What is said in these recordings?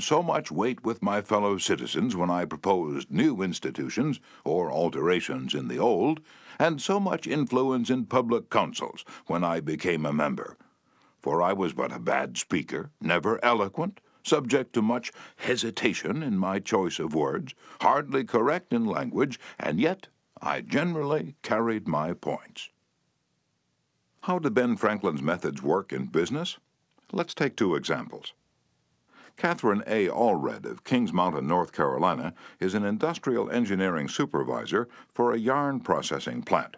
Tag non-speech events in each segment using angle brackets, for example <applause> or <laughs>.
so much weight with my fellow citizens when I proposed new institutions or alterations in the old, and so much influence in public councils when I became a member. For I was but a bad speaker, never eloquent, subject to much hesitation in my choice of words, hardly correct in language, and yet I generally carried my points. How did Ben Franklin's methods work in business? Let's take two examples. Catherine A. Allred of Kings Mountain, North Carolina, is an industrial engineering supervisor for a yarn processing plant.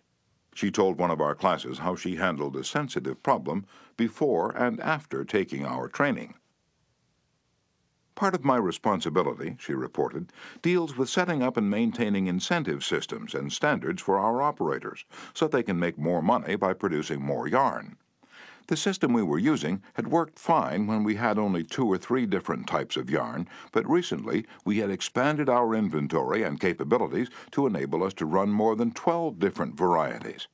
She told one of our classes how she handled a sensitive problem before and after taking our training. Part of my responsibility, she reported, deals with setting up and maintaining incentive systems and standards for our operators so they can make more money by producing more yarn. The system we were using had worked fine when we had only two or three different types of yarn, but recently we had expanded our inventory and capabilities to enable us to run more than 12 different varieties.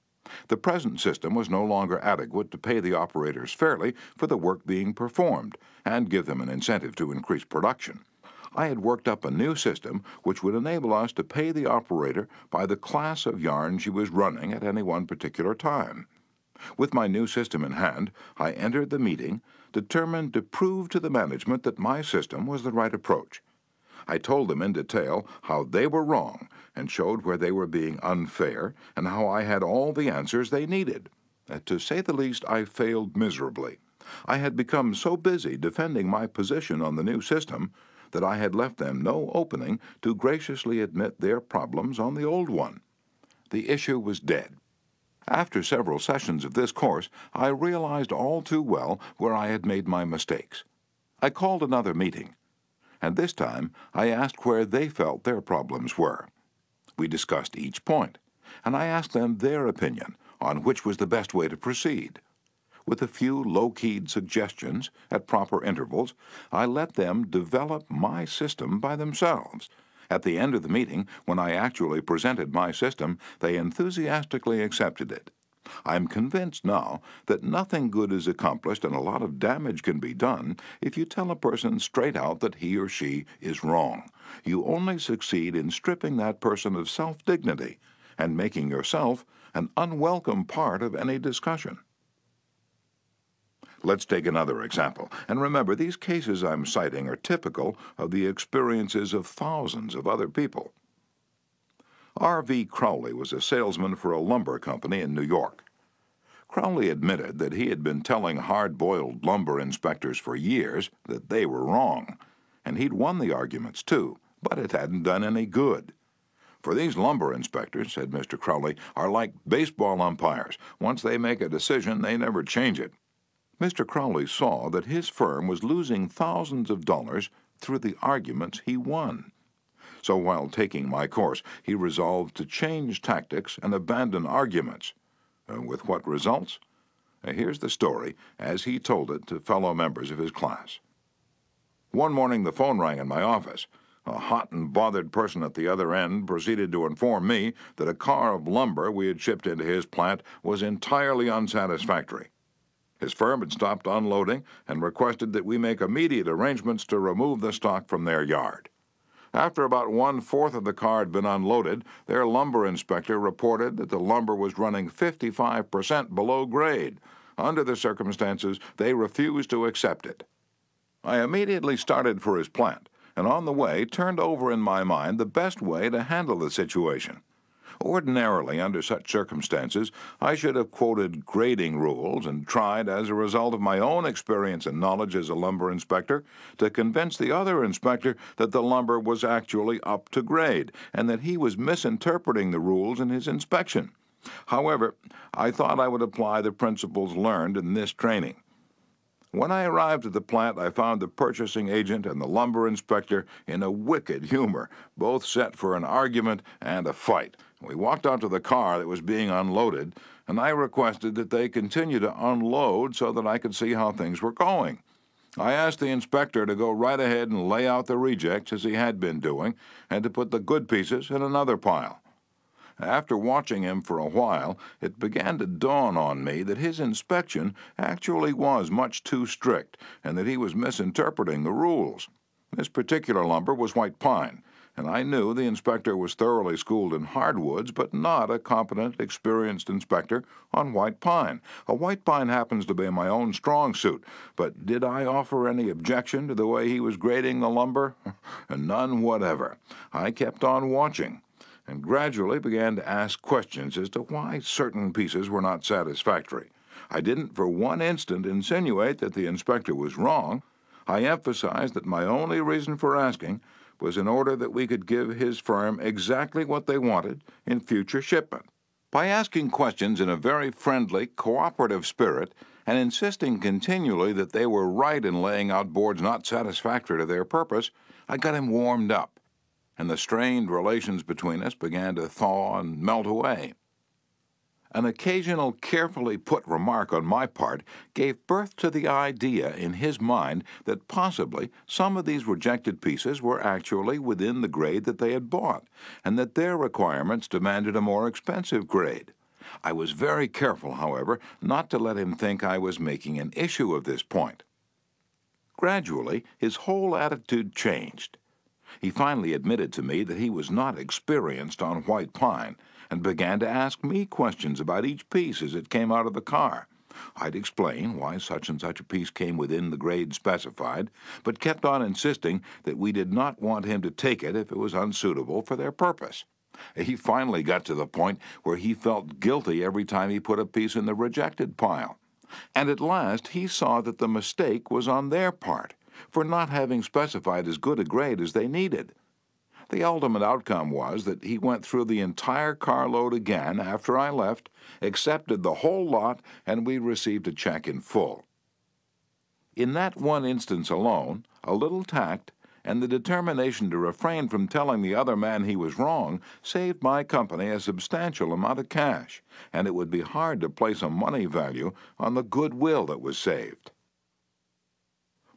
The present system was no longer adequate to pay the operators fairly for the work being performed and give them an incentive to increase production. I had worked up a new system which would enable us to pay the operator by the class of yarn she was running at any one particular time. With my new system in hand, I entered the meeting, determined to prove to the management that my system was the right approach. I told them in detail how they were wrong and showed where they were being unfair and how I had all the answers they needed. Uh, to say the least, I failed miserably. I had become so busy defending my position on the new system that I had left them no opening to graciously admit their problems on the old one. The issue was dead. After several sessions of this course, I realized all too well where I had made my mistakes. I called another meeting, and this time I asked where they felt their problems were. We discussed each point, and I asked them their opinion on which was the best way to proceed. With a few low keyed suggestions at proper intervals, I let them develop my system by themselves at the end of the meeting, when I actually presented my system, they enthusiastically accepted it. I'm convinced now that nothing good is accomplished and a lot of damage can be done if you tell a person straight out that he or she is wrong. You only succeed in stripping that person of self dignity and making yourself an unwelcome part of any discussion. Let's take another example. And remember, these cases I'm citing are typical of the experiences of thousands of other people. R.V. Crowley was a salesman for a lumber company in New York. Crowley admitted that he had been telling hard boiled lumber inspectors for years that they were wrong, and he'd won the arguments too, but it hadn't done any good. For these lumber inspectors, said Mr. Crowley, are like baseball umpires. Once they make a decision, they never change it. Mr. Crowley saw that his firm was losing thousands of dollars through the arguments he won. So while taking my course, he resolved to change tactics and abandon arguments. Uh, with what results? Uh, here's the story as he told it to fellow members of his class. One morning the phone rang in my office. A hot and bothered person at the other end proceeded to inform me that a car of lumber we had shipped into his plant was entirely unsatisfactory. His firm had stopped unloading and requested that we make immediate arrangements to remove the stock from their yard. After about one fourth of the car had been unloaded, their lumber inspector reported that the lumber was running 55% below grade. Under the circumstances, they refused to accept it. I immediately started for his plant, and on the way turned over in my mind the best way to handle the situation. Ordinarily, under such circumstances, I should have quoted grading rules and tried, as a result of my own experience and knowledge as a lumber inspector, to convince the other inspector that the lumber was actually up to grade and that he was misinterpreting the rules in his inspection. However, I thought I would apply the principles learned in this training. When I arrived at the plant, I found the purchasing agent and the lumber inspector in a wicked humor, both set for an argument and a fight. We walked out to the car that was being unloaded, and I requested that they continue to unload so that I could see how things were going. I asked the inspector to go right ahead and lay out the rejects as he had been doing, and to put the good pieces in another pile. After watching him for a while, it began to dawn on me that his inspection actually was much too strict and that he was misinterpreting the rules. This particular lumber was white pine, and I knew the inspector was thoroughly schooled in hardwoods, but not a competent, experienced inspector on white pine. A white pine happens to be my own strong suit, but did I offer any objection to the way he was grading the lumber? <laughs> None whatever. I kept on watching and gradually began to ask questions as to why certain pieces were not satisfactory. I didn't for one instant insinuate that the inspector was wrong. I emphasized that my only reason for asking was in order that we could give his firm exactly what they wanted in future shipment. By asking questions in a very friendly, cooperative spirit and insisting continually that they were right in laying out boards not satisfactory to their purpose, I got him warmed up, and the strained relations between us began to thaw and melt away. An occasional carefully put remark on my part gave birth to the idea in his mind that possibly some of these rejected pieces were actually within the grade that they had bought, and that their requirements demanded a more expensive grade. I was very careful, however, not to let him think I was making an issue of this point. Gradually, his whole attitude changed. He finally admitted to me that he was not experienced on white pine and began to ask me questions about each piece as it came out of the car. I'd explain why such and such a piece came within the grade specified, but kept on insisting that we did not want him to take it if it was unsuitable for their purpose. He finally got to the point where he felt guilty every time he put a piece in the rejected pile. And at last he saw that the mistake was on their part for not having specified as good a grade as they needed. The ultimate outcome was that he went through the entire carload again after I left, accepted the whole lot, and we received a check in full. In that one instance alone, a little tact and the determination to refrain from telling the other man he was wrong saved my company a substantial amount of cash, and it would be hard to place a money value on the goodwill that was saved.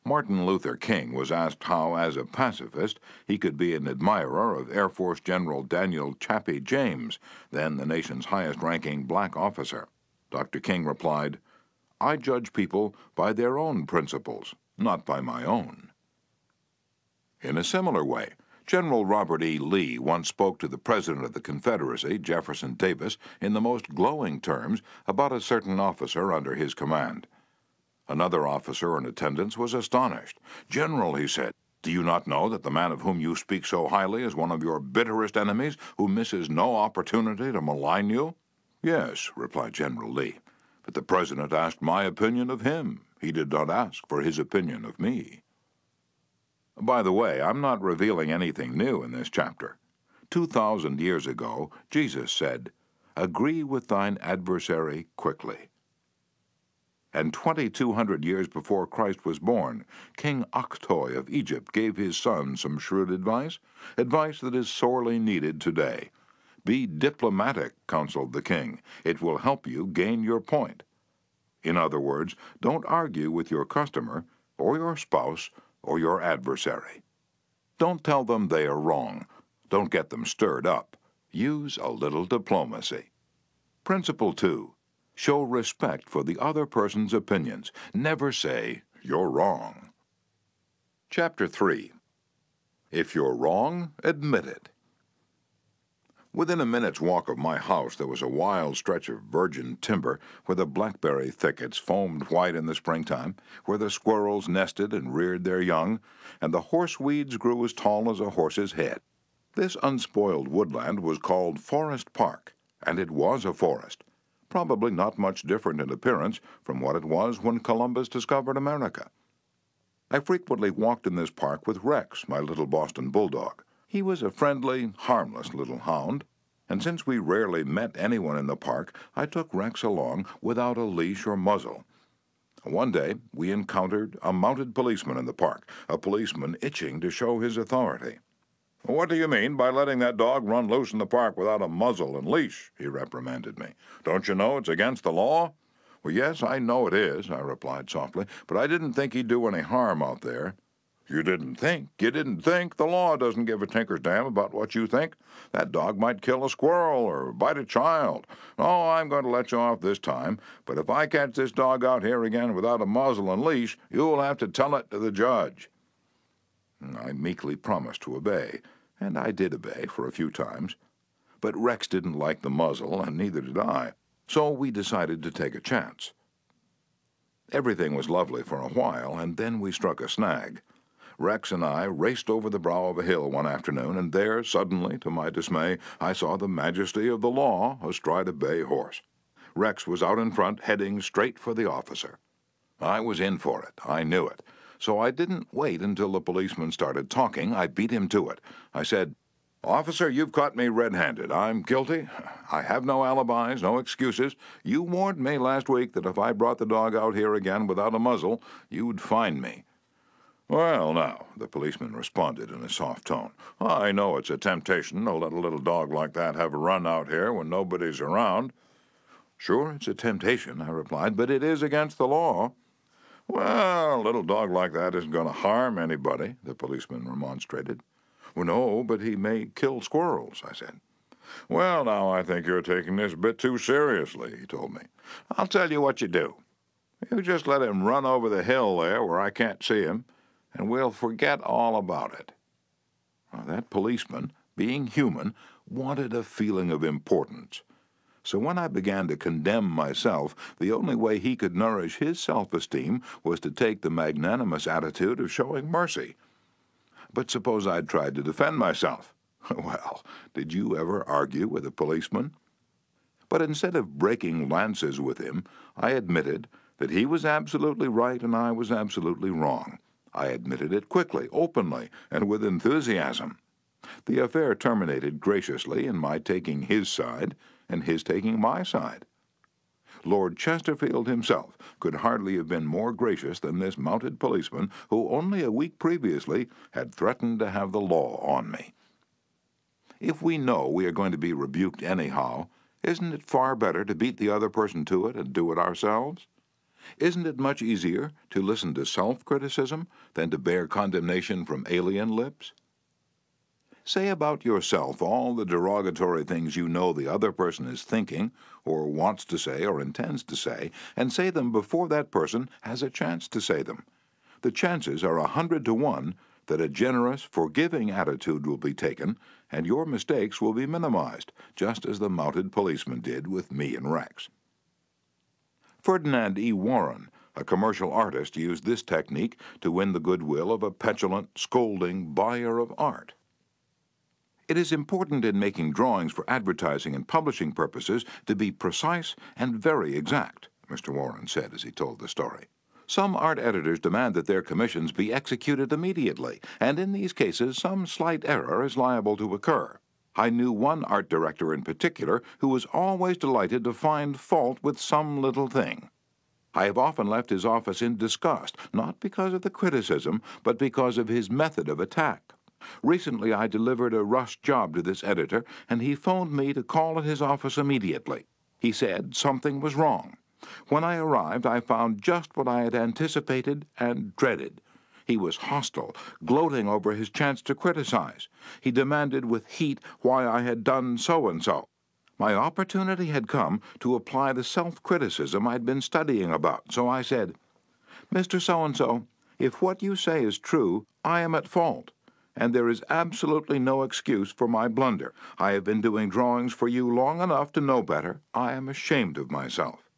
Martin Luther King was asked how, as a pacifist, he could be an admirer of Air Force General Daniel Chappie James, then the nation's highest ranking black officer. Dr. King replied, I judge people by their own principles, not by my own. In a similar way, General Robert E. Lee once spoke to the President of the Confederacy, Jefferson Davis, in the most glowing terms about a certain officer under his command. Another officer in attendance was astonished. General, he said, do you not know that the man of whom you speak so highly is one of your bitterest enemies, who misses no opportunity to malign you? Yes, replied General Lee, but the President asked my opinion of him. He did not ask for his opinion of me. By the way, I'm not revealing anything new in this chapter. Two thousand years ago, Jesus said, Agree with thine adversary quickly and 2200 years before Christ was born, King Akhtoi of Egypt gave his son some shrewd advice, advice that is sorely needed today. Be diplomatic, counseled the king. It will help you gain your point. In other words, don't argue with your customer, or your spouse, or your adversary. Don't tell them they are wrong. Don't get them stirred up. Use a little diplomacy. Principle 2 Show respect for the other person's opinions. Never say, You're wrong. Chapter 3 If you're wrong, admit it. Within a minute's walk of my house, there was a wild stretch of virgin timber where the blackberry thickets foamed white in the springtime, where the squirrels nested and reared their young, and the horseweeds grew as tall as a horse's head. This unspoiled woodland was called Forest Park, and it was a forest probably not much different in appearance from what it was when Columbus discovered America. I frequently walked in this park with Rex, my little Boston bulldog. He was a friendly, harmless little hound, and since we rarely met anyone in the park, I took Rex along without a leash or muzzle. One day, we encountered a mounted policeman in the park, a policeman itching to show his authority. What do you mean by letting that dog run loose in the park without a muzzle and leash? he reprimanded me. Don't you know it's against the law? Well, yes, I know it is, I replied softly, but I didn't think he'd do any harm out there. You didn't think? You didn't think? The law doesn't give a tinker's damn about what you think. That dog might kill a squirrel or bite a child. Oh, I'm going to let you off this time, but if I catch this dog out here again without a muzzle and leash, you'll have to tell it to the judge. I meekly promised to obey, and I did obey for a few times. But Rex didn't like the muzzle, and neither did I, so we decided to take a chance. Everything was lovely for a while, and then we struck a snag. Rex and I raced over the brow of a hill one afternoon, and there, suddenly, to my dismay, I saw the majesty of the law astride a bay horse. Rex was out in front, heading straight for the officer. I was in for it. I knew it. So I didn't wait until the policeman started talking. I beat him to it. I said, Officer, you've caught me red handed. I'm guilty. I have no alibis, no excuses. You warned me last week that if I brought the dog out here again without a muzzle, you'd find me. Well, now, the policeman responded in a soft tone. I know it's a temptation to let a little dog like that have a run out here when nobody's around. Sure, it's a temptation, I replied, but it is against the law. Well, a little dog like that isn't going to harm anybody, the policeman remonstrated. Well, no, but he may kill squirrels, I said. Well, now I think you're taking this a bit too seriously, he told me. I'll tell you what you do. You just let him run over the hill there where I can't see him, and we'll forget all about it. Now, that policeman, being human, wanted a feeling of importance. So when I began to condemn myself, the only way he could nourish his self esteem was to take the magnanimous attitude of showing mercy. But suppose I'd tried to defend myself. <laughs> Well, did you ever argue with a policeman? But instead of breaking lances with him, I admitted that he was absolutely right and I was absolutely wrong. I admitted it quickly, openly, and with enthusiasm. The affair terminated graciously in my taking his side and his taking my side. Lord Chesterfield himself could hardly have been more gracious than this mounted policeman who only a week previously had threatened to have the law on me. If we know we are going to be rebuked anyhow, isn't it far better to beat the other person to it and do it ourselves? Isn't it much easier to listen to self criticism than to bear condemnation from alien lips? Say about yourself all the derogatory things you know the other person is thinking, or wants to say, or intends to say, and say them before that person has a chance to say them. The chances are a hundred to one that a generous, forgiving attitude will be taken, and your mistakes will be minimized, just as the mounted policeman did with me and Rex. Ferdinand E. Warren, a commercial artist, used this technique to win the goodwill of a petulant, scolding buyer of art. It is important in making drawings for advertising and publishing purposes to be precise and very exact, Mr. Warren said as he told the story. Some art editors demand that their commissions be executed immediately, and in these cases some slight error is liable to occur. I knew one art director in particular who was always delighted to find fault with some little thing. I have often left his office in disgust, not because of the criticism, but because of his method of attack. Recently I delivered a rush job to this editor, and he phoned me to call at his office immediately. He said something was wrong. When I arrived, I found just what I had anticipated and dreaded. He was hostile, gloating over his chance to criticize. He demanded with heat why I had done so and so. My opportunity had come to apply the self criticism I'd been studying about, so I said, Mr. So and so, if what you say is true, I am at fault and there is absolutely no excuse for my blunder. I have been doing drawings for you long enough to know better. I am ashamed of myself.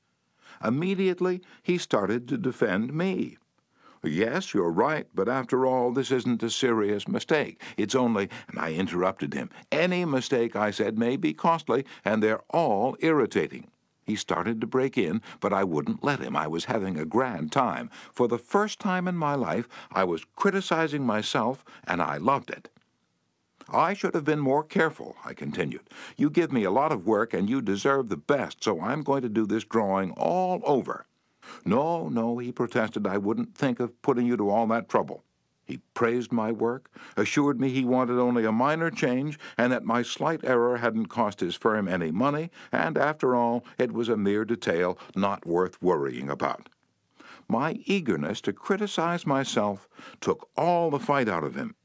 Immediately, he started to defend me. Yes, you're right, but after all, this isn't a serious mistake. It's only, and I interrupted him, any mistake, I said, may be costly, and they're all irritating. He started to break in, but I wouldn't let him. I was having a grand time. For the first time in my life, I was criticizing myself, and I loved it. I should have been more careful, I continued. You give me a lot of work, and you deserve the best, so I'm going to do this drawing all over. No, no, he protested, I wouldn't think of putting you to all that trouble. He praised my work, assured me he wanted only a minor change, and that my slight error hadn't cost his firm any money, and after all, it was a mere detail not worth worrying about. My eagerness to criticize myself took all the fight out of him.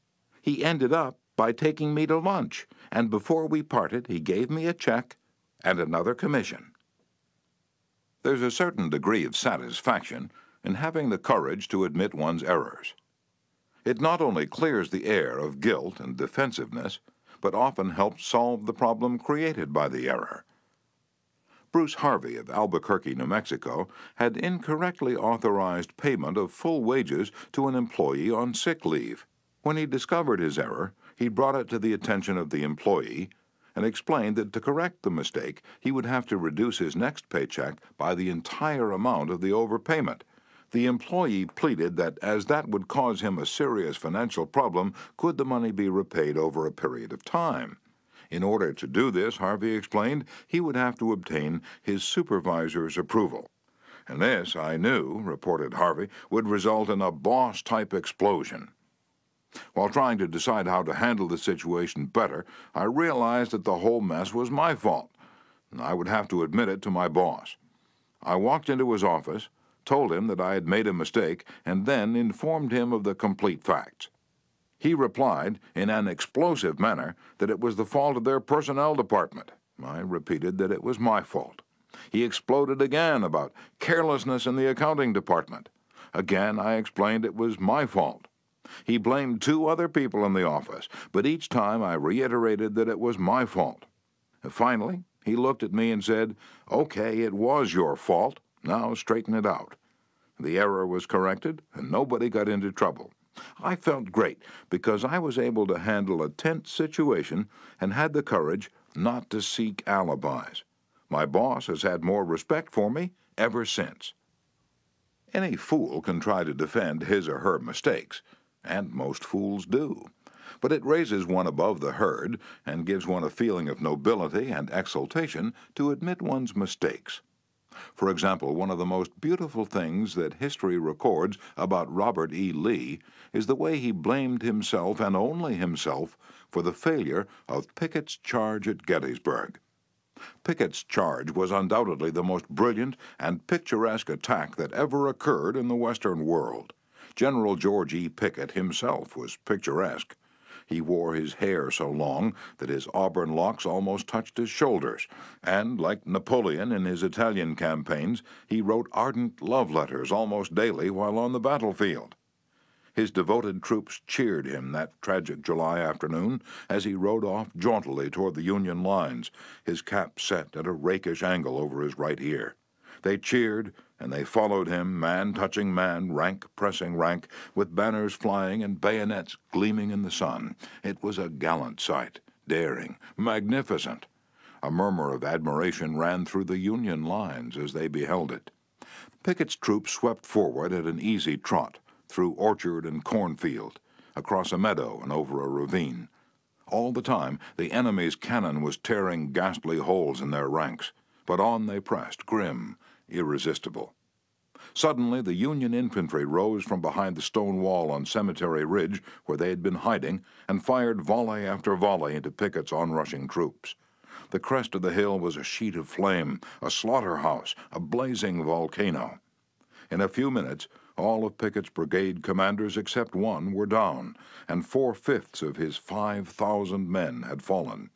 He ended up by taking me to lunch, and before we parted, he gave me a check and another commission. There's a certain degree of satisfaction in having the courage to admit one's errors. It not only clears the air of guilt and defensiveness, but often helps solve the problem created by the error. Bruce Harvey of Albuquerque, New Mexico, had incorrectly authorized payment of full wages to an employee on sick leave. When he discovered his error, he brought it to the attention of the employee and explained that to correct the mistake, he would have to reduce his next paycheck by the entire amount of the overpayment. The employee pleaded that as that would cause him a serious financial problem, could the money be repaid over a period of time? In order to do this, Harvey explained, he would have to obtain his supervisor's approval. And this, I knew, reported Harvey, would result in a boss type explosion. While trying to decide how to handle the situation better, I realized that the whole mess was my fault. I would have to admit it to my boss. I walked into his office, told him that I had made a mistake, and then informed him of the complete facts. He replied, in an explosive manner, that it was the fault of their personnel department. I repeated that it was my fault. He exploded again about carelessness in the accounting department. Again, I explained it was my fault. He blamed two other people in the office, but each time I reiterated that it was my fault. Finally, he looked at me and said, Okay, it was your fault. Now straighten it out. The error was corrected, and nobody got into trouble. I felt great because I was able to handle a tense situation and had the courage not to seek alibis. My boss has had more respect for me ever since. Any fool can try to defend his or her mistakes, and most fools do. But it raises one above the herd and gives one a feeling of nobility and exultation to admit one's mistakes. For example, one of the most beautiful things that history records about Robert E. Lee is the way he blamed himself and only himself for the failure of Pickett's charge at Gettysburg. Pickett's charge was undoubtedly the most brilliant and picturesque attack that ever occurred in the Western world. General George E. Pickett himself was picturesque. He wore his hair so long that his auburn locks almost touched his shoulders, and, like Napoleon in his Italian campaigns, he wrote ardent love letters almost daily while on the battlefield. His devoted troops cheered him that tragic July afternoon as he rode off jauntily toward the Union lines, his cap set at a rakish angle over his right ear. They cheered, and they followed him, man touching man, rank pressing rank, with banners flying and bayonets gleaming in the sun. It was a gallant sight, daring, magnificent. A murmur of admiration ran through the Union lines as they beheld it. Pickett's troops swept forward at an easy trot, through orchard and cornfield, across a meadow and over a ravine. All the time, the enemy's cannon was tearing ghastly holes in their ranks, but on they pressed, grim, irresistible. Suddenly, the Union infantry rose from behind the stone wall on Cemetery Ridge, where they had been hiding, and fired volley after volley into Pickett's onrushing troops. The crest of the hill was a sheet of flame, a slaughterhouse, a blazing volcano. In a few minutes, all of Pickett's brigade commanders except one were down, and four fifths of his 5,000 men had fallen.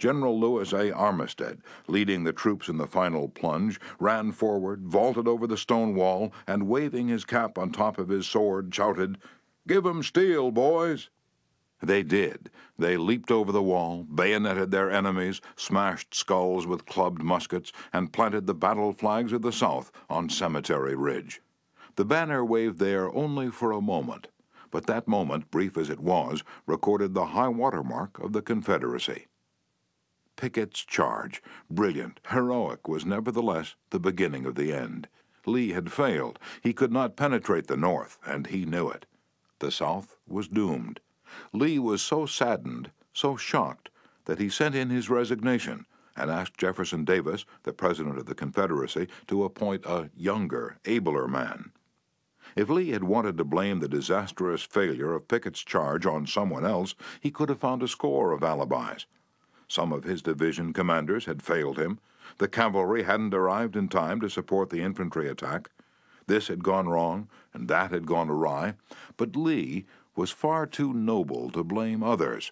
General Lewis A. Armistead, leading the troops in the final plunge, ran forward, vaulted over the stone wall, and waving his cap on top of his sword, shouted, Give 'em steel, boys! They did. They leaped over the wall, bayoneted their enemies, smashed skulls with clubbed muskets, and planted the battle flags of the South on Cemetery Ridge. The banner waved there only for a moment, but that moment, brief as it was, recorded the high water mark of the Confederacy. Pickett's charge, brilliant, heroic, was nevertheless the beginning of the end. Lee had failed. He could not penetrate the North, and he knew it. The South was doomed. Lee was so saddened, so shocked, that he sent in his resignation and asked Jefferson Davis, the President of the Confederacy, to appoint a younger, abler man. If Lee had wanted to blame the disastrous failure of Pickett's charge on someone else, he could have found a score of alibis. Some of his division commanders had failed him. The cavalry hadn't arrived in time to support the infantry attack. This had gone wrong, and that had gone awry. But Lee was far too noble to blame others.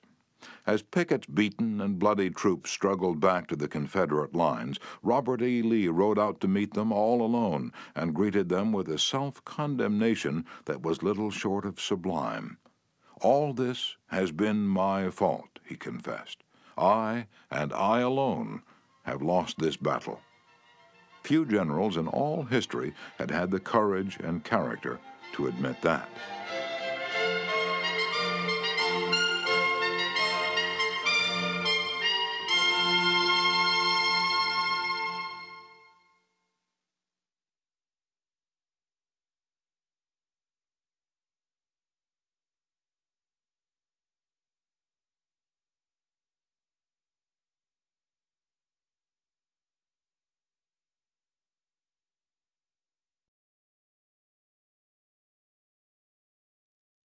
As Pickett's beaten and bloody troops struggled back to the Confederate lines, Robert E. Lee rode out to meet them all alone and greeted them with a self condemnation that was little short of sublime. All this has been my fault, he confessed. I, and I alone, have lost this battle. Few generals in all history had had the courage and character to admit that.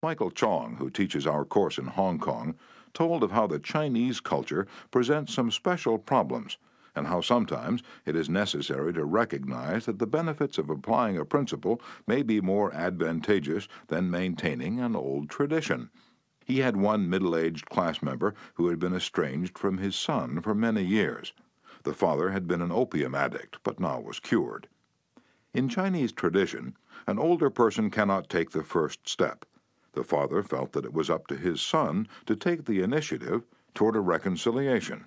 Michael Chong, who teaches our course in Hong Kong, told of how the Chinese culture presents some special problems and how sometimes it is necessary to recognize that the benefits of applying a principle may be more advantageous than maintaining an old tradition. He had one middle aged class member who had been estranged from his son for many years. The father had been an opium addict, but now was cured. In Chinese tradition, an older person cannot take the first step. The father felt that it was up to his son to take the initiative toward a reconciliation.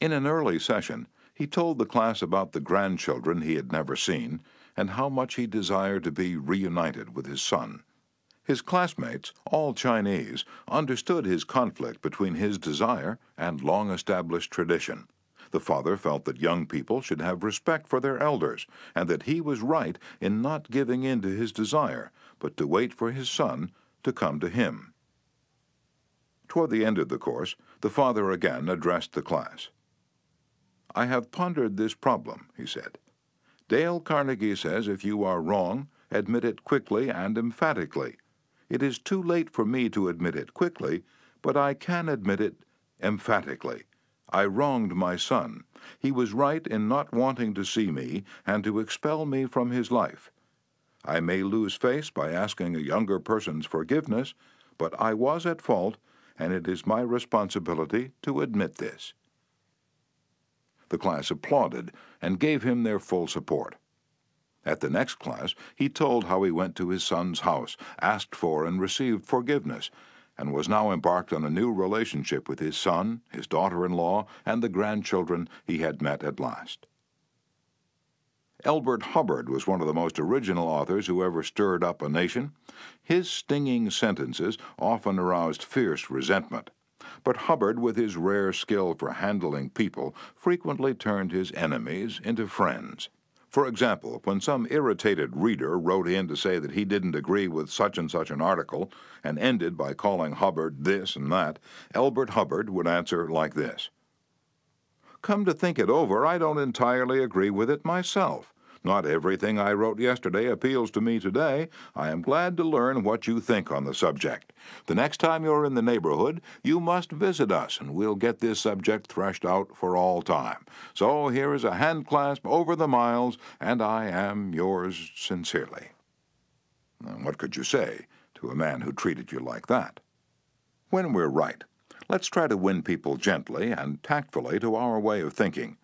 In an early session, he told the class about the grandchildren he had never seen and how much he desired to be reunited with his son. His classmates, all Chinese, understood his conflict between his desire and long established tradition. The father felt that young people should have respect for their elders, and that he was right in not giving in to his desire, but to wait for his son to come to him. Toward the end of the course, the father again addressed the class. I have pondered this problem, he said. Dale Carnegie says if you are wrong, admit it quickly and emphatically. It is too late for me to admit it quickly, but I can admit it emphatically. I wronged my son. He was right in not wanting to see me and to expel me from his life. I may lose face by asking a younger person's forgiveness, but I was at fault, and it is my responsibility to admit this. The class applauded and gave him their full support. At the next class, he told how he went to his son's house, asked for and received forgiveness, and was now embarked on a new relationship with his son, his daughter in law, and the grandchildren he had met at last. Elbert Hubbard was one of the most original authors who ever stirred up a nation. His stinging sentences often aroused fierce resentment. But Hubbard, with his rare skill for handling people, frequently turned his enemies into friends. For example, when some irritated reader wrote in to say that he didn't agree with such and such an article, and ended by calling Hubbard this and that, Elbert Hubbard would answer like this Come to think it over, I don't entirely agree with it myself. Not everything I wrote yesterday appeals to me today. I am glad to learn what you think on the subject. The next time you're in the neighborhood, you must visit us, and we'll get this subject threshed out for all time. So here is a hand clasp over the miles, and I am yours sincerely. What could you say to a man who treated you like that? When we're right, Let's try to win people gently and tactfully to our way of thinking.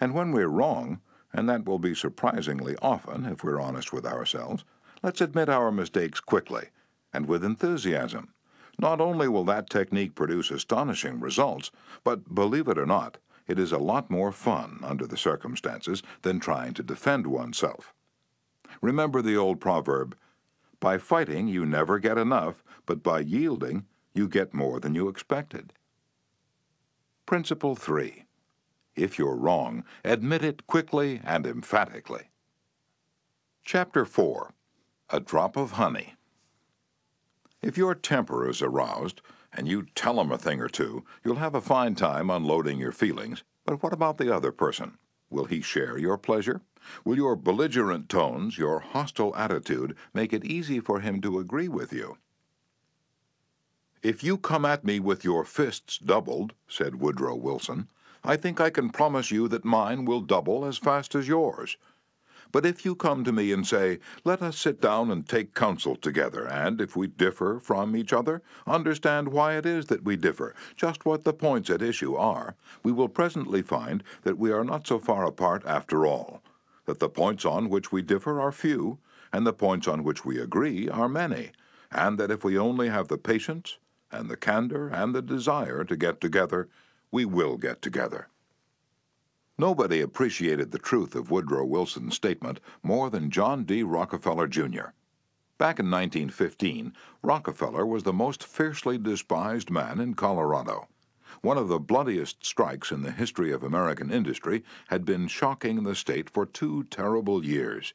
And when we're wrong, and that will be surprisingly often if we're honest with ourselves, let's admit our mistakes quickly and with enthusiasm. Not only will that technique produce astonishing results, but believe it or not, it is a lot more fun under the circumstances than trying to defend oneself. Remember the old proverb By fighting you never get enough, but by yielding you get more than you expected. Principle 3. If you're wrong, admit it quickly and emphatically. Chapter 4. A Drop of Honey. If your temper is aroused, and you tell him a thing or two, you'll have a fine time unloading your feelings. But what about the other person? Will he share your pleasure? Will your belligerent tones, your hostile attitude, make it easy for him to agree with you? If you come at me with your fists doubled, said Woodrow Wilson, I think I can promise you that mine will double as fast as yours. But if you come to me and say, Let us sit down and take counsel together, and if we differ from each other, understand why it is that we differ, just what the points at issue are, we will presently find that we are not so far apart after all, that the points on which we differ are few, and the points on which we agree are many and that if we only have the patience and the candor and the desire to get together, we will get together. Nobody appreciated the truth of Woodrow Wilson's statement more than John D. Rockefeller, Jr. Back in 1915, Rockefeller was the most fiercely despised man in Colorado. One of the bloodiest strikes in the history of American industry had been shocking the state for two terrible years.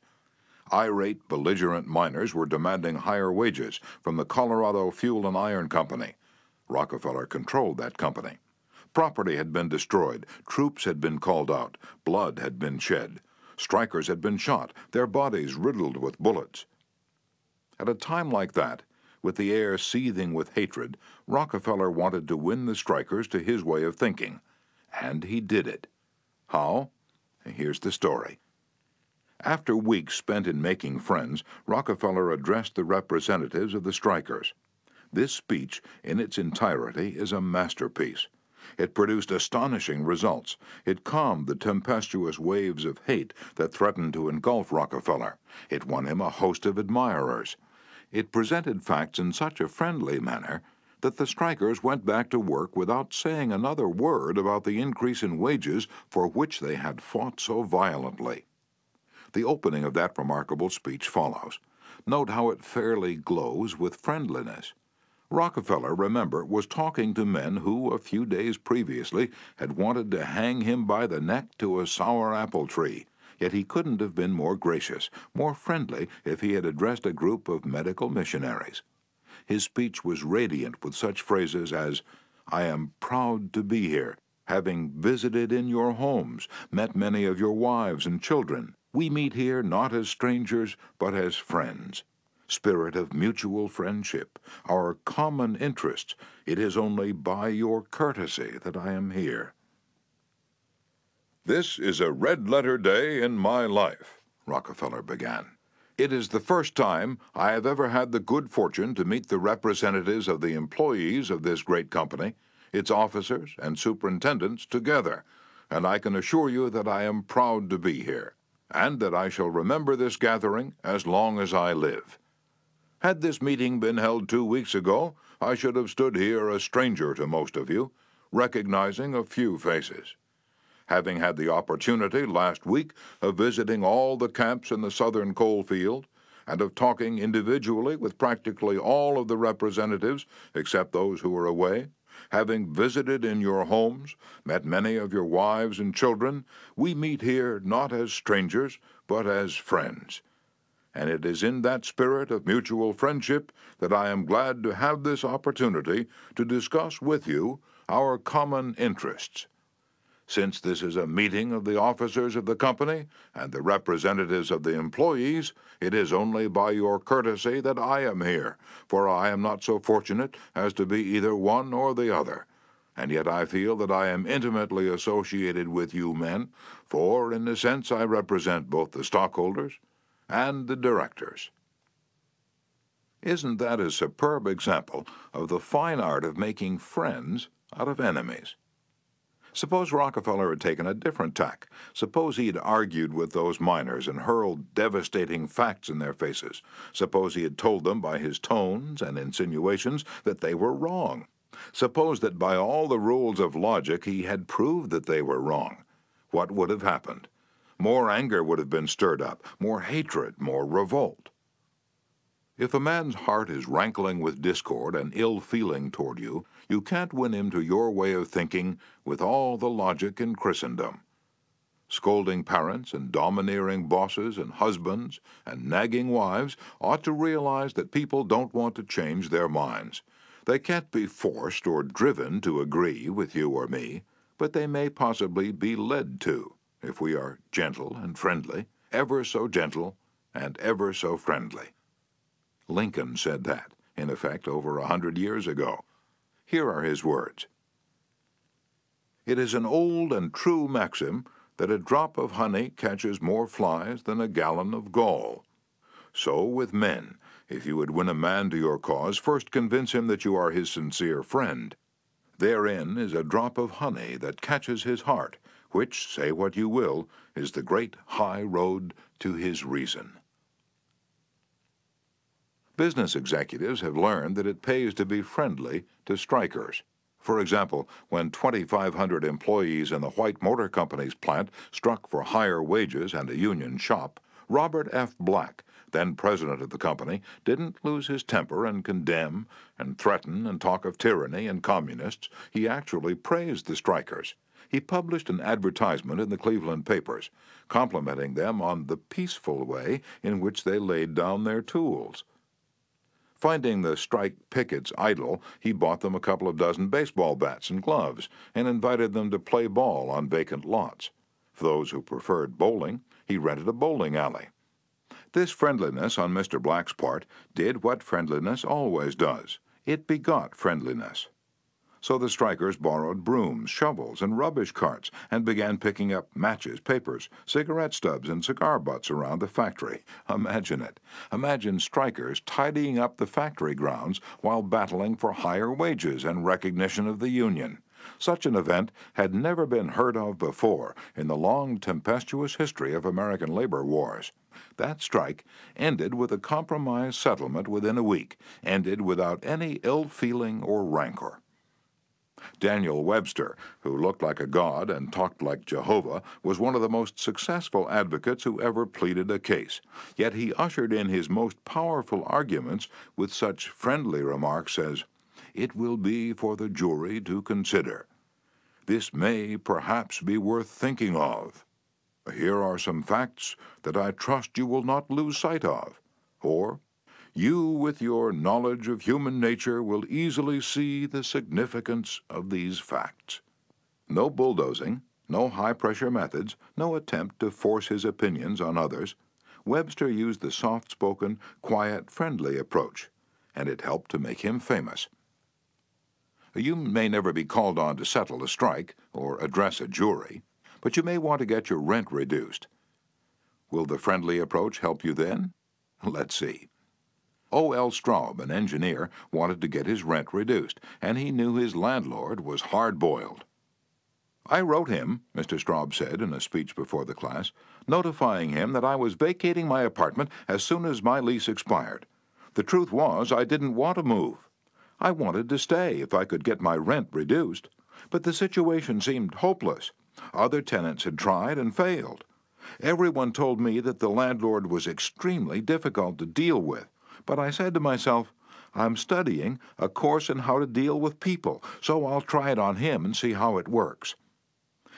Irate, belligerent miners were demanding higher wages from the Colorado Fuel and Iron Company. Rockefeller controlled that company. Property had been destroyed, troops had been called out, blood had been shed. Strikers had been shot, their bodies riddled with bullets. At a time like that, with the air seething with hatred, Rockefeller wanted to win the strikers to his way of thinking. And he did it. How? Here's the story. After weeks spent in making friends, Rockefeller addressed the representatives of the strikers. This speech, in its entirety, is a masterpiece. It produced astonishing results. It calmed the tempestuous waves of hate that threatened to engulf Rockefeller. It won him a host of admirers. It presented facts in such a friendly manner that the strikers went back to work without saying another word about the increase in wages for which they had fought so violently. The opening of that remarkable speech follows. Note how it fairly glows with friendliness. Rockefeller, remember, was talking to men who, a few days previously, had wanted to hang him by the neck to a sour apple tree. Yet he couldn't have been more gracious, more friendly, if he had addressed a group of medical missionaries. His speech was radiant with such phrases as, I am proud to be here, having visited in your homes, met many of your wives and children. We meet here not as strangers, but as friends spirit of mutual friendship, our common interests. It is only by your courtesy that I am here. This is a red letter day in my life, Rockefeller began. It is the first time I have ever had the good fortune to meet the representatives of the employees of this great company, its officers and superintendents together, and I can assure you that I am proud to be here, and that I shall remember this gathering as long as I live. Had this meeting been held two weeks ago, I should have stood here a stranger to most of you, recognizing a few faces. Having had the opportunity last week of visiting all the camps in the southern coal field, and of talking individually with practically all of the representatives except those who were away, having visited in your homes, met many of your wives and children, we meet here not as strangers, but as friends and it is in that spirit of mutual friendship that I am glad to have this opportunity to discuss with you our common interests. Since this is a meeting of the officers of the company and the representatives of the employees, it is only by your courtesy that I am here, for I am not so fortunate as to be either one or the other. And yet I feel that I am intimately associated with you men, for in a sense I represent both the stockholders and the directors. Isn't that a superb example of the fine art of making friends out of enemies? Suppose Rockefeller had taken a different tack. Suppose he had argued with those miners and hurled devastating facts in their faces. Suppose he had told them by his tones and insinuations that they were wrong. Suppose that by all the rules of logic he had proved that they were wrong. What would have happened? More anger would have been stirred up, more hatred, more revolt. If a man's heart is rankling with discord and ill feeling toward you, you can't win him to your way of thinking with all the logic in Christendom. Scolding parents and domineering bosses and husbands and nagging wives ought to realize that people don't want to change their minds. They can't be forced or driven to agree with you or me, but they may possibly be led to if we are gentle and friendly, ever so gentle and ever so friendly. Lincoln said that, in effect, over a hundred years ago. Here are his words It is an old and true maxim that a drop of honey catches more flies than a gallon of gall. So with men. If you would win a man to your cause, first convince him that you are his sincere friend. Therein is a drop of honey that catches his heart which, say what you will, is the great high road to his reason. Business executives have learned that it pays to be friendly to strikers. For example, when 2,500 employees in the White Motor Company's plant struck for higher wages and a union shop, Robert F. Black, then president of the company, didn't lose his temper and condemn and threaten and talk of tyranny and communists. He actually praised the strikers. He published an advertisement in the Cleveland papers, complimenting them on the peaceful way in which they laid down their tools. Finding the strike pickets idle, he bought them a couple of dozen baseball bats and gloves and invited them to play ball on vacant lots. For those who preferred bowling, he rented a bowling alley. This friendliness on Mr. Black's part did what friendliness always does it begot friendliness. So the strikers borrowed brooms, shovels, and rubbish carts and began picking up matches, papers, cigarette stubs, and cigar butts around the factory. Imagine it. Imagine strikers tidying up the factory grounds while battling for higher wages and recognition of the union. Such an event had never been heard of before in the long tempestuous history of American labor wars. That strike ended with a compromise settlement within a week, ended without any ill feeling or rancor. Daniel Webster, who looked like a god and talked like Jehovah, was one of the most successful advocates who ever pleaded a case. Yet he ushered in his most powerful arguments with such friendly remarks as, It will be for the jury to consider. This may perhaps be worth thinking of. Here are some facts that I trust you will not lose sight of. Or, you, with your knowledge of human nature, will easily see the significance of these facts. No bulldozing, no high pressure methods, no attempt to force his opinions on others. Webster used the soft spoken, quiet, friendly approach, and it helped to make him famous. You may never be called on to settle a strike or address a jury, but you may want to get your rent reduced. Will the friendly approach help you then? Let's see. O. L. Straub, an engineer, wanted to get his rent reduced, and he knew his landlord was hard boiled. I wrote him, Mr. Straub said in a speech before the class, notifying him that I was vacating my apartment as soon as my lease expired. The truth was, I didn't want to move. I wanted to stay if I could get my rent reduced, but the situation seemed hopeless. Other tenants had tried and failed. Everyone told me that the landlord was extremely difficult to deal with but I said to myself, I'm studying a course in how to deal with people, so I'll try it on him and see how it works.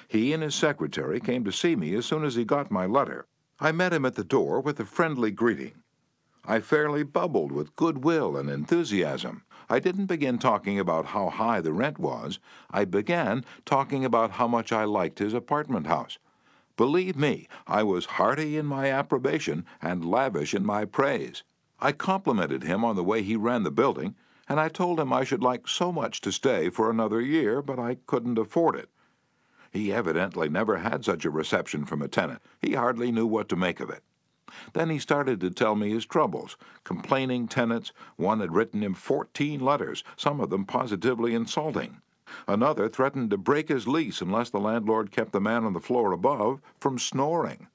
He and his secretary came to see me as soon as he got my letter. I met him at the door with a friendly greeting. I fairly bubbled with goodwill and enthusiasm. I didn't begin talking about how high the rent was. I began talking about how much I liked his apartment house. Believe me, I was hearty in my approbation and lavish in my praise. I complimented him on the way he ran the building, and I told him I should like so much to stay for another year, but I couldn't afford it. He evidently never had such a reception from a tenant. He hardly knew what to make of it. Then he started to tell me his troubles. Complaining tenants, one had written him 14 letters, some of them positively insulting. Another threatened to break his lease unless the landlord kept the man on the floor above from snoring.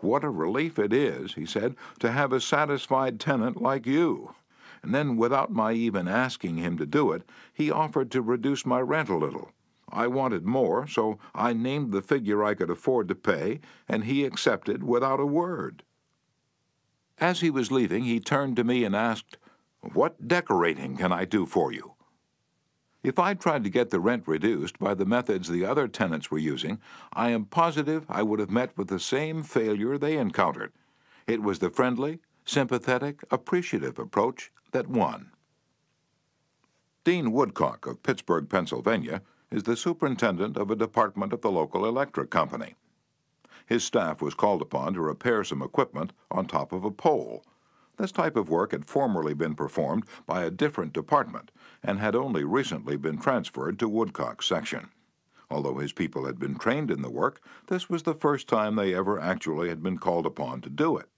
What a relief it is, he said, to have a satisfied tenant like you. And then, without my even asking him to do it, he offered to reduce my rent a little. I wanted more, so I named the figure I could afford to pay, and he accepted without a word. As he was leaving, he turned to me and asked, What decorating can I do for you? If I'd tried to get the rent reduced by the methods the other tenants were using, I am positive I would have met with the same failure they encountered. It was the friendly, sympathetic, appreciative approach that won. Dean Woodcock of Pittsburgh, Pennsylvania, is the superintendent of a department of the local electric company. His staff was called upon to repair some equipment on top of a pole this type of work had formerly been performed by a different department and had only recently been transferred to Woodcock's section. Although his people had been trained in the work, this was the first time they ever actually had been called upon to do it.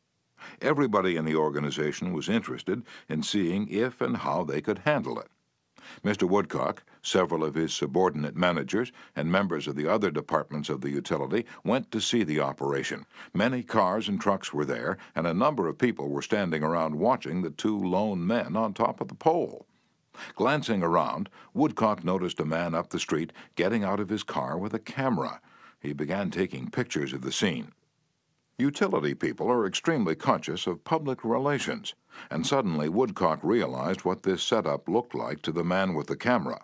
Everybody in the organization was interested in seeing if and how they could handle it. Mr. Woodcock, several of his subordinate managers, and members of the other departments of the utility went to see the operation. Many cars and trucks were there, and a number of people were standing around watching the two lone men on top of the pole. Glancing around, Woodcock noticed a man up the street getting out of his car with a camera. He began taking pictures of the scene. Utility people are extremely conscious of public relations, and suddenly Woodcock realized what this setup looked like to the man with the camera.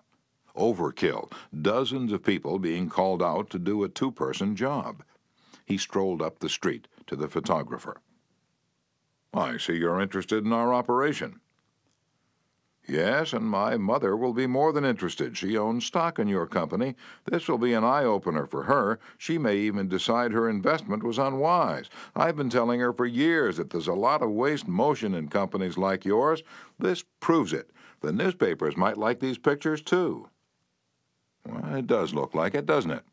Overkill, dozens of people being called out to do a two person job. He strolled up the street to the photographer. I see you're interested in our operation. Yes, and my mother will be more than interested. She owns stock in your company. This will be an eye opener for her. She may even decide her investment was unwise. I've been telling her for years that there's a lot of waste motion in companies like yours. This proves it. The newspapers might like these pictures too. Well, it does look like it, doesn't it?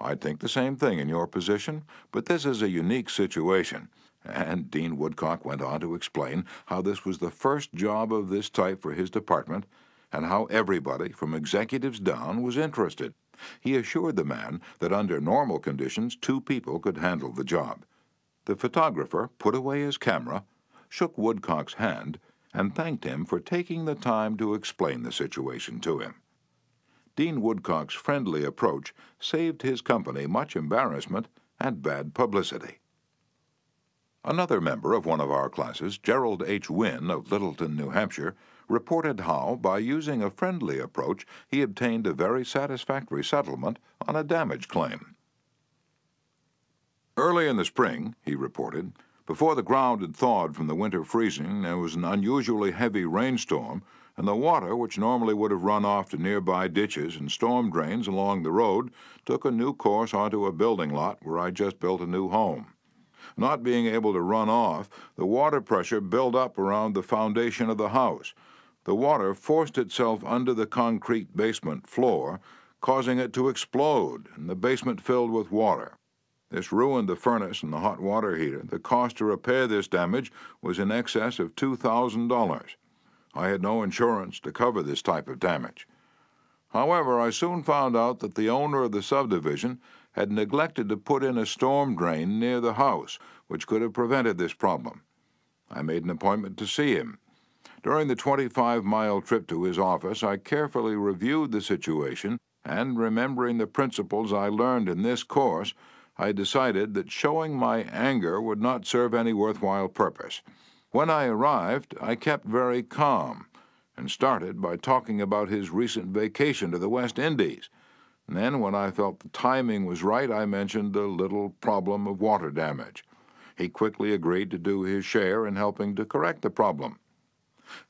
I'd think the same thing in your position, but this is a unique situation. And Dean Woodcock went on to explain how this was the first job of this type for his department and how everybody, from executives down, was interested. He assured the man that under normal conditions, two people could handle the job. The photographer put away his camera, shook Woodcock's hand, and thanked him for taking the time to explain the situation to him. Dean Woodcock's friendly approach saved his company much embarrassment and bad publicity. Another member of one of our classes, Gerald H. Wynn of Littleton, New Hampshire, reported how, by using a friendly approach, he obtained a very satisfactory settlement on a damage claim. Early in the spring, he reported, before the ground had thawed from the winter freezing, there was an unusually heavy rainstorm, and the water, which normally would have run off to nearby ditches and storm drains along the road, took a new course onto a building lot where I just built a new home not being able to run off, the water pressure built up around the foundation of the house. The water forced itself under the concrete basement floor, causing it to explode, and the basement filled with water. This ruined the furnace and the hot water heater. The cost to repair this damage was in excess of $2,000. I had no insurance to cover this type of damage. However, I soon found out that the owner of the subdivision had neglected to put in a storm drain near the house, which could have prevented this problem. I made an appointment to see him. During the 25 mile trip to his office, I carefully reviewed the situation, and remembering the principles I learned in this course, I decided that showing my anger would not serve any worthwhile purpose. When I arrived, I kept very calm and started by talking about his recent vacation to the West Indies. And then, when I felt the timing was right, I mentioned the little problem of water damage. He quickly agreed to do his share in helping to correct the problem.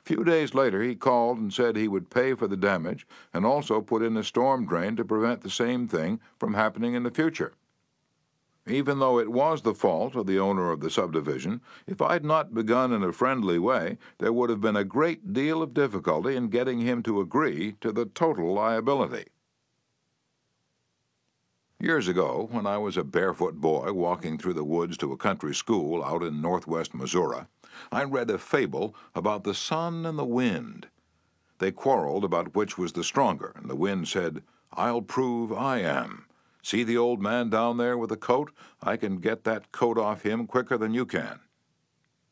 A few days later, he called and said he would pay for the damage and also put in a storm drain to prevent the same thing from happening in the future. Even though it was the fault of the owner of the subdivision, if I'd not begun in a friendly way, there would have been a great deal of difficulty in getting him to agree to the total liability. Years ago, when I was a barefoot boy walking through the woods to a country school out in northwest Missouri, I read a fable about the sun and the wind. They quarreled about which was the stronger, and the wind said, I'll prove I am. See the old man down there with the coat? I can get that coat off him quicker than you can.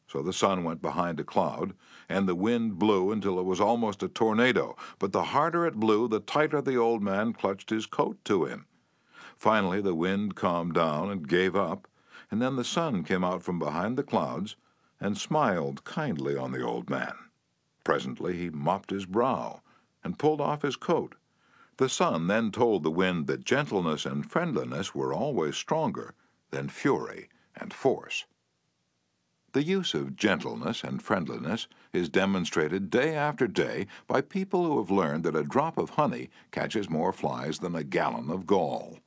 So the sun went behind a cloud, and the wind blew until it was almost a tornado. But the harder it blew, the tighter the old man clutched his coat to him. Finally, the wind calmed down and gave up, and then the sun came out from behind the clouds and smiled kindly on the old man. Presently he mopped his brow and pulled off his coat. The sun then told the wind that gentleness and friendliness were always stronger than fury and force. The use of gentleness and friendliness is demonstrated day after day by people who have learned that a drop of honey catches more flies than a gallon of gall.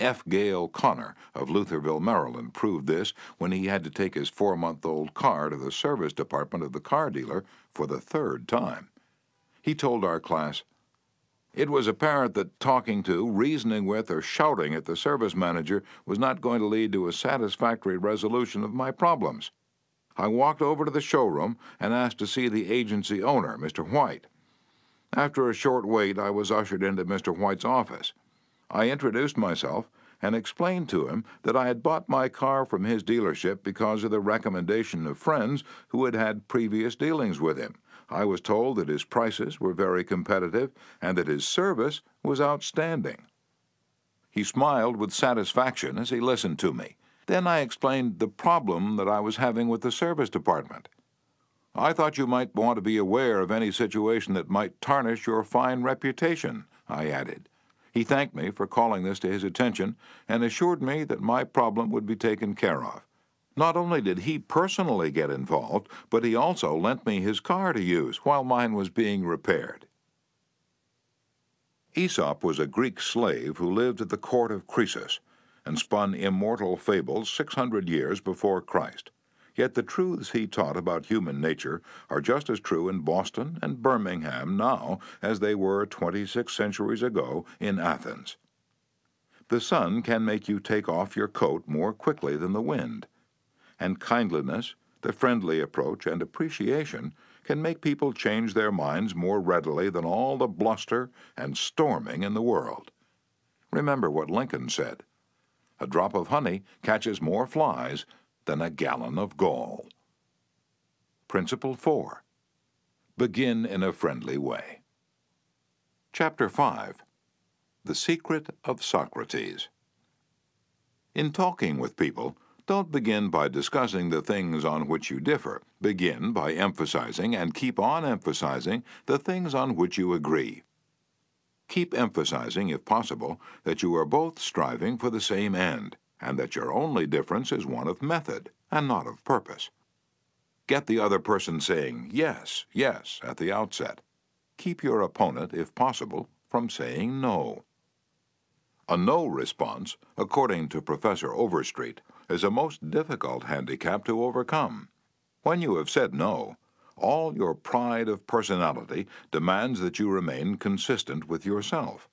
F. Gale Connor of Lutherville, Maryland, proved this when he had to take his four month old car to the service department of the car dealer for the third time. He told our class, It was apparent that talking to, reasoning with, or shouting at the service manager was not going to lead to a satisfactory resolution of my problems. I walked over to the showroom and asked to see the agency owner, Mr. White. After a short wait, I was ushered into Mr. White's office. I introduced myself and explained to him that I had bought my car from his dealership because of the recommendation of friends who had had previous dealings with him. I was told that his prices were very competitive and that his service was outstanding. He smiled with satisfaction as he listened to me. Then I explained the problem that I was having with the service department. I thought you might want to be aware of any situation that might tarnish your fine reputation, I added. He thanked me for calling this to his attention and assured me that my problem would be taken care of. Not only did he personally get involved, but he also lent me his car to use while mine was being repaired. Aesop was a Greek slave who lived at the court of Croesus and spun immortal fables 600 years before Christ. Yet the truths he taught about human nature are just as true in Boston and Birmingham now as they were 26 centuries ago in Athens. The sun can make you take off your coat more quickly than the wind, and kindliness, the friendly approach, and appreciation can make people change their minds more readily than all the bluster and storming in the world. Remember what Lincoln said A drop of honey catches more flies than a gallon of gall. Principle 4 Begin in a friendly way. Chapter 5 The Secret of Socrates. In talking with people, don't begin by discussing the things on which you differ. Begin by emphasizing and keep on emphasizing the things on which you agree. Keep emphasizing, if possible, that you are both striving for the same end and that your only difference is one of method and not of purpose. Get the other person saying yes, yes at the outset. Keep your opponent, if possible, from saying no. A no response, according to Professor Overstreet, is a most difficult handicap to overcome. When you have said no, all your pride of personality demands that you remain consistent with yourself.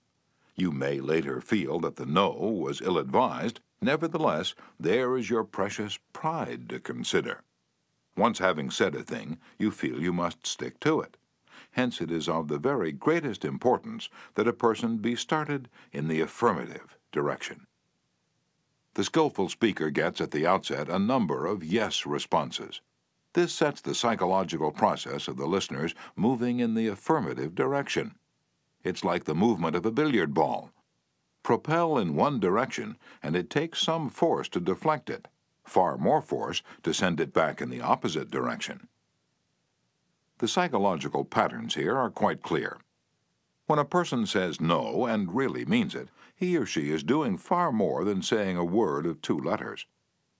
You may later feel that the no was ill advised, Nevertheless, there is your precious pride to consider. Once having said a thing, you feel you must stick to it. Hence, it is of the very greatest importance that a person be started in the affirmative direction. The skillful speaker gets at the outset a number of yes responses. This sets the psychological process of the listeners moving in the affirmative direction. It's like the movement of a billiard ball propel in one direction, and it takes some force to deflect it, far more force to send it back in the opposite direction. The psychological patterns here are quite clear. When a person says no and really means it, he or she is doing far more than saying a word of two letters.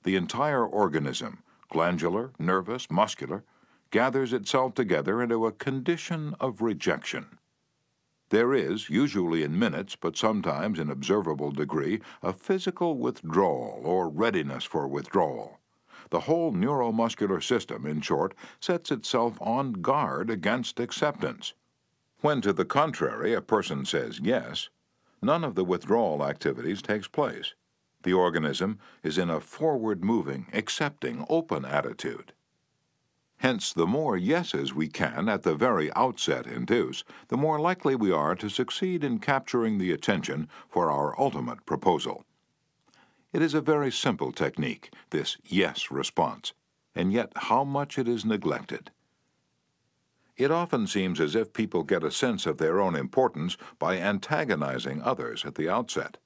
The entire organism, glandular, nervous, muscular, gathers itself together into a condition of rejection. There is, usually in minutes, but sometimes in observable degree, a physical withdrawal or readiness for withdrawal. The whole neuromuscular system, in short, sets itself on guard against acceptance. When, to the contrary, a person says yes, none of the withdrawal activities takes place. The organism is in a forward moving, accepting, open attitude. Hence, the more yeses we can at the very outset induce, the more likely we are to succeed in capturing the attention for our ultimate proposal. It is a very simple technique, this yes response, and yet how much it is neglected. It often seems as if people get a sense of their own importance by antagonizing others at the outset.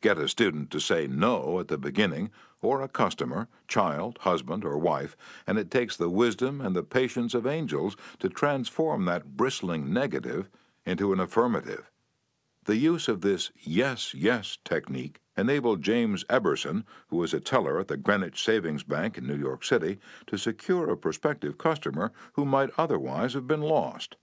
Get a student to say no at the beginning, or a customer, child, husband, or wife, and it takes the wisdom and the patience of angels to transform that bristling negative into an affirmative. The use of this yes, yes technique enabled James Eberson, who was a teller at the Greenwich Savings Bank in New York City, to secure a prospective customer who might otherwise have been lost.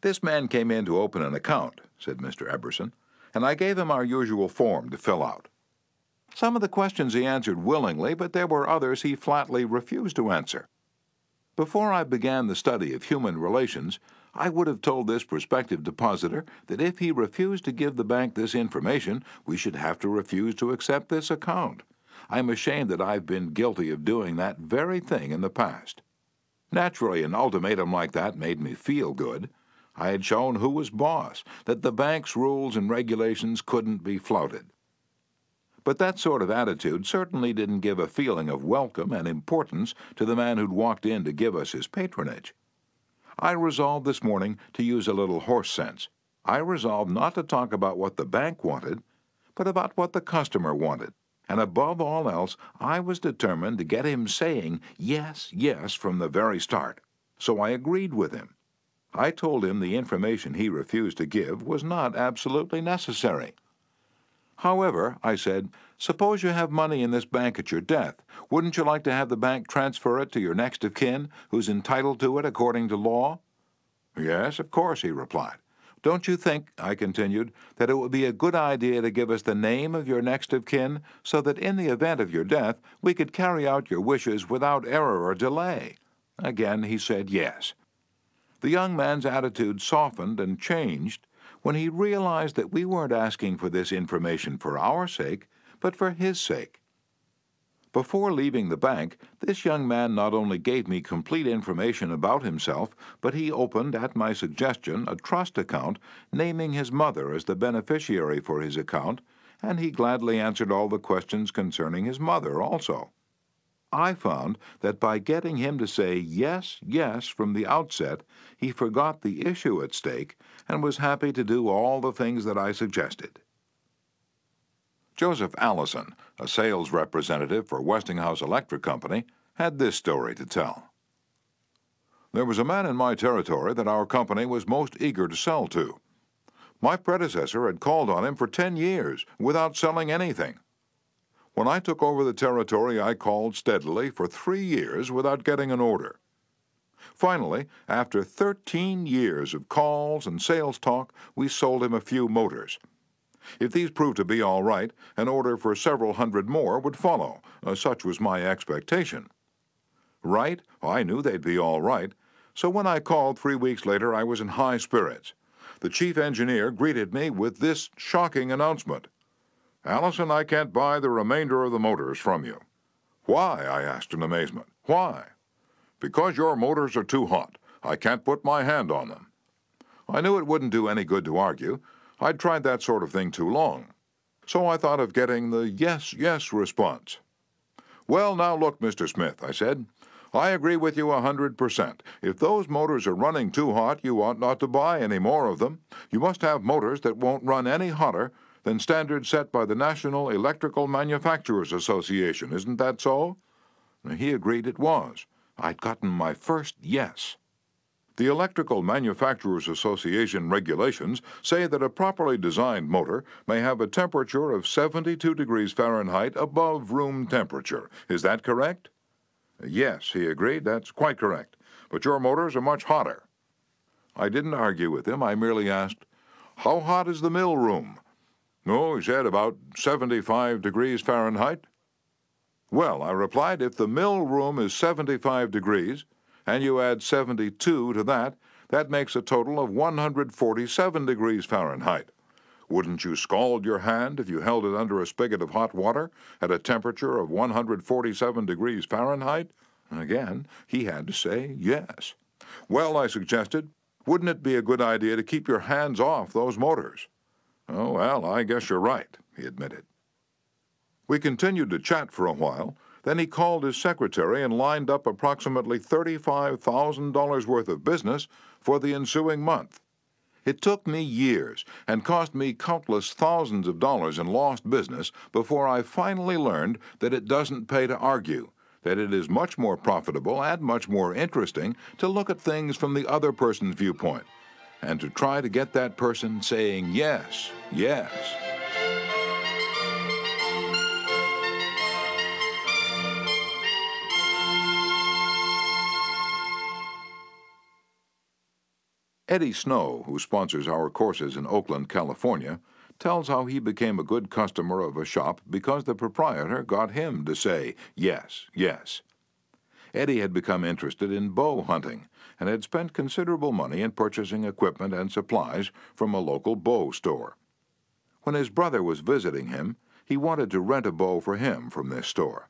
This man came in to open an account, said Mr. Eberson and I gave him our usual form to fill out. Some of the questions he answered willingly, but there were others he flatly refused to answer. Before I began the study of human relations, I would have told this prospective depositor that if he refused to give the bank this information, we should have to refuse to accept this account. I'm ashamed that I've been guilty of doing that very thing in the past. Naturally, an ultimatum like that made me feel good. I had shown who was boss, that the bank's rules and regulations couldn't be flouted. But that sort of attitude certainly didn't give a feeling of welcome and importance to the man who'd walked in to give us his patronage. I resolved this morning to use a little horse sense. I resolved not to talk about what the bank wanted, but about what the customer wanted. And above all else, I was determined to get him saying yes, yes from the very start. So I agreed with him. I told him the information he refused to give was not absolutely necessary. However, I said, suppose you have money in this bank at your death. Wouldn't you like to have the bank transfer it to your next of kin, who's entitled to it according to law? Yes, of course, he replied. Don't you think, I continued, that it would be a good idea to give us the name of your next of kin, so that in the event of your death we could carry out your wishes without error or delay? Again he said yes. The young man's attitude softened and changed when he realized that we weren't asking for this information for our sake, but for his sake. Before leaving the bank, this young man not only gave me complete information about himself, but he opened, at my suggestion, a trust account, naming his mother as the beneficiary for his account, and he gladly answered all the questions concerning his mother also. I found that by getting him to say yes, yes from the outset, he forgot the issue at stake and was happy to do all the things that I suggested. Joseph Allison, a sales representative for Westinghouse Electric Company, had this story to tell. There was a man in my territory that our company was most eager to sell to. My predecessor had called on him for 10 years without selling anything. When I took over the territory, I called steadily for three years without getting an order. Finally, after 13 years of calls and sales talk, we sold him a few motors. If these proved to be all right, an order for several hundred more would follow. Uh, such was my expectation. Right? I knew they'd be all right. So when I called three weeks later, I was in high spirits. The chief engineer greeted me with this shocking announcement. Allison, I can't buy the remainder of the motors from you. Why? I asked in amazement. Why? Because your motors are too hot. I can't put my hand on them. I knew it wouldn't do any good to argue. I'd tried that sort of thing too long. So I thought of getting the yes, yes response. Well, now look, Mr. Smith, I said. I agree with you a hundred percent. If those motors are running too hot, you ought not to buy any more of them. You must have motors that won't run any hotter than standards set by the National Electrical Manufacturers Association. Isn't that so? He agreed it was. I'd gotten my first yes. The Electrical Manufacturers Association regulations say that a properly designed motor may have a temperature of 72 degrees Fahrenheit above room temperature. Is that correct? Yes, he agreed, that's quite correct. But your motors are much hotter. I didn't argue with him, I merely asked, How hot is the mill room? No, he said, about 75 degrees Fahrenheit. Well, I replied, if the mill room is 75 degrees, and you add 72 to that, that makes a total of 147 degrees Fahrenheit. Wouldn't you scald your hand if you held it under a spigot of hot water at a temperature of 147 degrees Fahrenheit? Again, he had to say yes. Well, I suggested, wouldn't it be a good idea to keep your hands off those motors? Oh, well, I guess you're right, he admitted. We continued to chat for a while, then he called his secretary and lined up approximately $35,000 worth of business for the ensuing month. It took me years and cost me countless thousands of dollars in lost business before I finally learned that it doesn't pay to argue, that it is much more profitable and much more interesting to look at things from the other person's viewpoint and to try to get that person saying yes, yes. Eddie Snow, who sponsors our courses in Oakland, California, tells how he became a good customer of a shop because the proprietor got him to say yes, yes. Eddie had become interested in bow hunting and had spent considerable money in purchasing equipment and supplies from a local bow store. When his brother was visiting him, he wanted to rent a bow for him from this store.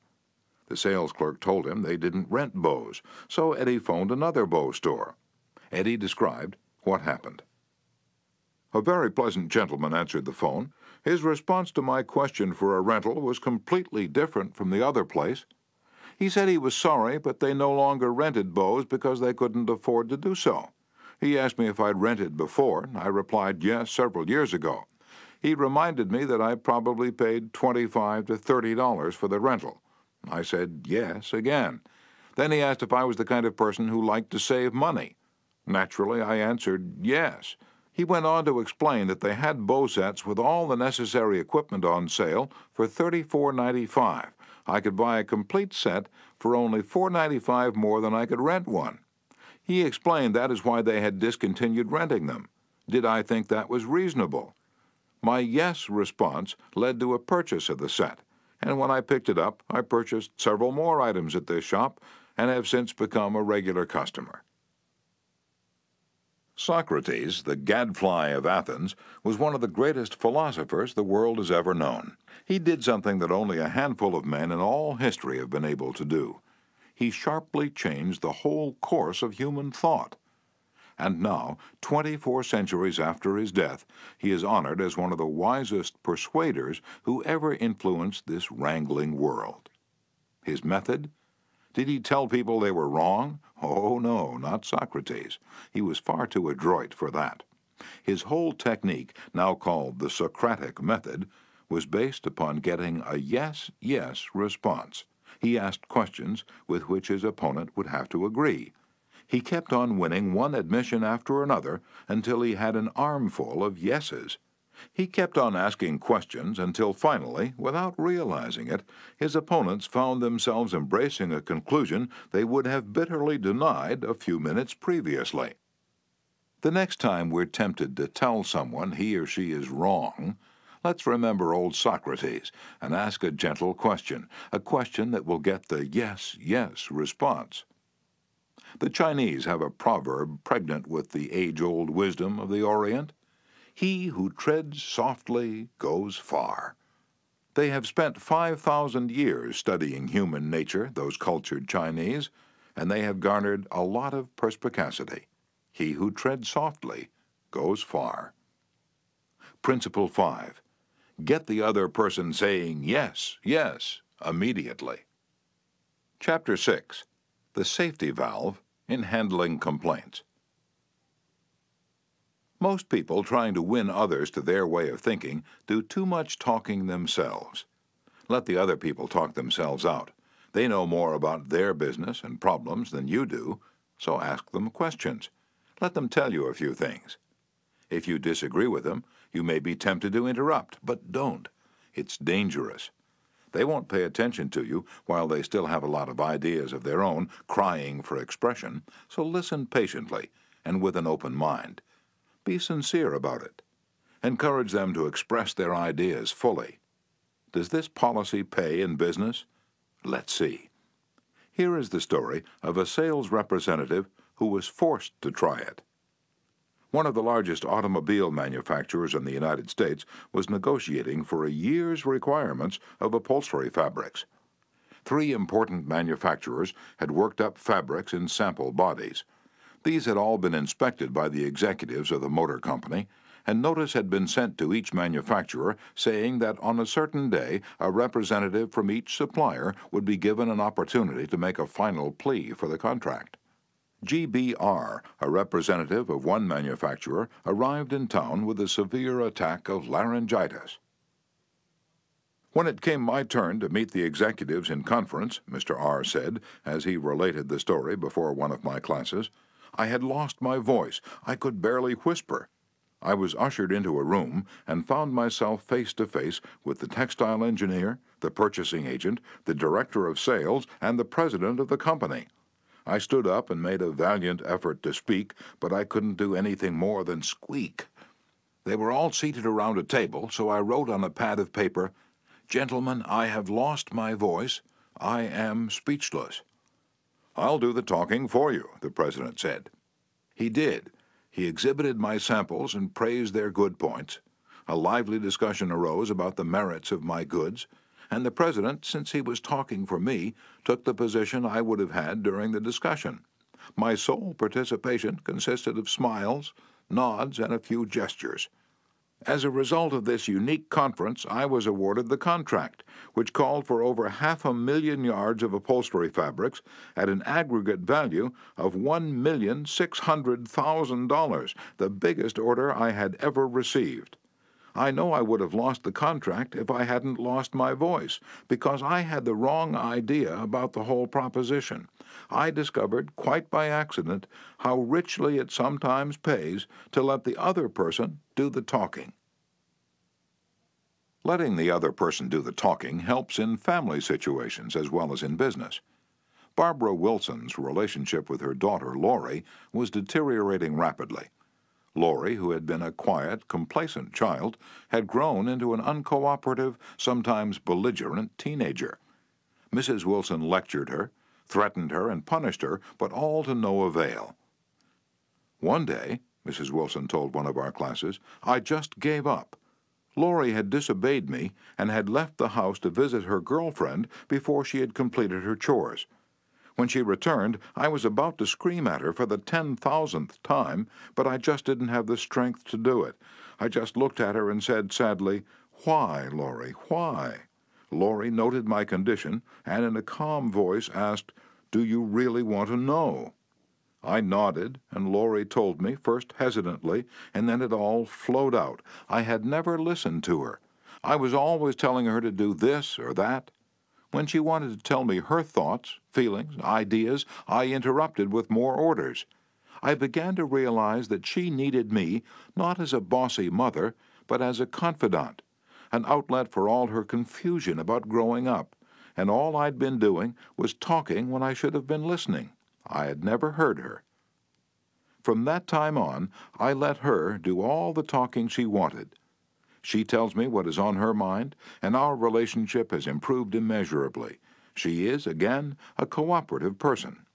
The sales clerk told him they didn't rent bows, so Eddie phoned another bow store. Eddie described What happened? A very pleasant gentleman answered the phone. His response to my question for a rental was completely different from the other place. He said he was sorry, but they no longer rented bows because they couldn't afford to do so. He asked me if I'd rented before. I replied yes several years ago. He reminded me that I probably paid 25 to $30 for the rental. I said yes again. Then he asked if I was the kind of person who liked to save money. Naturally, I answered yes. He went on to explain that they had bow sets with all the necessary equipment on sale for $34.95. I could buy a complete set for only $4.95 more than I could rent one. He explained that is why they had discontinued renting them. Did I think that was reasonable? My yes response led to a purchase of the set, and when I picked it up, I purchased several more items at this shop and have since become a regular customer. Socrates, the gadfly of Athens, was one of the greatest philosophers the world has ever known. He did something that only a handful of men in all history have been able to do. He sharply changed the whole course of human thought. And now, 24 centuries after his death, he is honored as one of the wisest persuaders who ever influenced this wrangling world. His method? Did he tell people they were wrong? Oh, no, not Socrates. He was far too adroit for that. His whole technique, now called the Socratic method, was based upon getting a yes, yes response. He asked questions with which his opponent would have to agree. He kept on winning one admission after another until he had an armful of yeses. He kept on asking questions until finally, without realizing it, his opponents found themselves embracing a conclusion they would have bitterly denied a few minutes previously. The next time we're tempted to tell someone he or she is wrong, let's remember old Socrates and ask a gentle question, a question that will get the yes, yes response. The Chinese have a proverb pregnant with the age old wisdom of the Orient. He who treads softly goes far. They have spent 5,000 years studying human nature, those cultured Chinese, and they have garnered a lot of perspicacity. He who treads softly goes far. Principle 5. Get the other person saying yes, yes, immediately. Chapter 6. The Safety Valve in Handling Complaints. Most people trying to win others to their way of thinking do too much talking themselves. Let the other people talk themselves out. They know more about their business and problems than you do, so ask them questions. Let them tell you a few things. If you disagree with them, you may be tempted to interrupt, but don't. It's dangerous. They won't pay attention to you while they still have a lot of ideas of their own crying for expression, so listen patiently and with an open mind. Be sincere about it. Encourage them to express their ideas fully. Does this policy pay in business? Let's see. Here is the story of a sales representative who was forced to try it. One of the largest automobile manufacturers in the United States was negotiating for a year's requirements of upholstery fabrics. Three important manufacturers had worked up fabrics in sample bodies. These had all been inspected by the executives of the motor company, and notice had been sent to each manufacturer saying that on a certain day a representative from each supplier would be given an opportunity to make a final plea for the contract. GBR, a representative of one manufacturer, arrived in town with a severe attack of laryngitis. When it came my turn to meet the executives in conference, Mr. R. said, as he related the story before one of my classes, I had lost my voice. I could barely whisper. I was ushered into a room and found myself face to face with the textile engineer, the purchasing agent, the director of sales, and the president of the company. I stood up and made a valiant effort to speak, but I couldn't do anything more than squeak. They were all seated around a table, so I wrote on a pad of paper, Gentlemen, I have lost my voice. I am speechless. I'll do the talking for you, the president said. He did. He exhibited my samples and praised their good points. A lively discussion arose about the merits of my goods, and the president, since he was talking for me, took the position I would have had during the discussion. My sole participation consisted of smiles, nods, and a few gestures. As a result of this unique conference, I was awarded the contract, which called for over half a million yards of upholstery fabrics at an aggregate value of $1,600,000, the biggest order I had ever received. I know I would have lost the contract if I hadn't lost my voice, because I had the wrong idea about the whole proposition. I discovered, quite by accident, how richly it sometimes pays to let the other person do the talking. Letting the other person do the talking helps in family situations as well as in business. Barbara Wilson's relationship with her daughter, Lori, was deteriorating rapidly. Lori, who had been a quiet, complacent child, had grown into an uncooperative, sometimes belligerent teenager. Mrs. Wilson lectured her, threatened her, and punished her, but all to no avail. One day, Mrs. Wilson told one of our classes, I just gave up. Lori had disobeyed me and had left the house to visit her girlfriend before she had completed her chores. When she returned, I was about to scream at her for the ten thousandth time, but I just didn't have the strength to do it. I just looked at her and said sadly, Why, Lori, why? Lori noted my condition and in a calm voice asked, Do you really want to know? I nodded, and Lori told me, first hesitantly, and then it all flowed out. I had never listened to her. I was always telling her to do this or that. When she wanted to tell me her thoughts, feelings, ideas, I interrupted with more orders. I began to realize that she needed me not as a bossy mother, but as a confidant, an outlet for all her confusion about growing up, and all I'd been doing was talking when I should have been listening. I had never heard her. From that time on, I let her do all the talking she wanted. She tells me what is on her mind, and our relationship has improved immeasurably. She is, again, a cooperative person.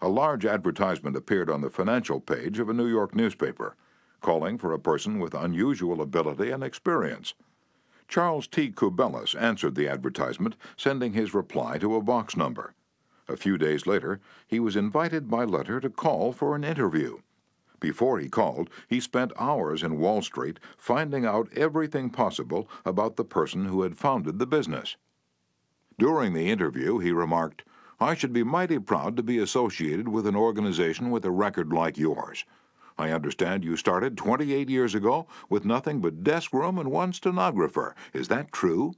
A large advertisement appeared on the financial page of a New York newspaper, calling for a person with unusual ability and experience. Charles T. Cubellis answered the advertisement, sending his reply to a box number. A few days later, he was invited by letter to call for an interview. Before he called, he spent hours in Wall Street finding out everything possible about the person who had founded the business. During the interview, he remarked, I should be mighty proud to be associated with an organization with a record like yours. I understand you started 28 years ago with nothing but desk room and one stenographer. Is that true?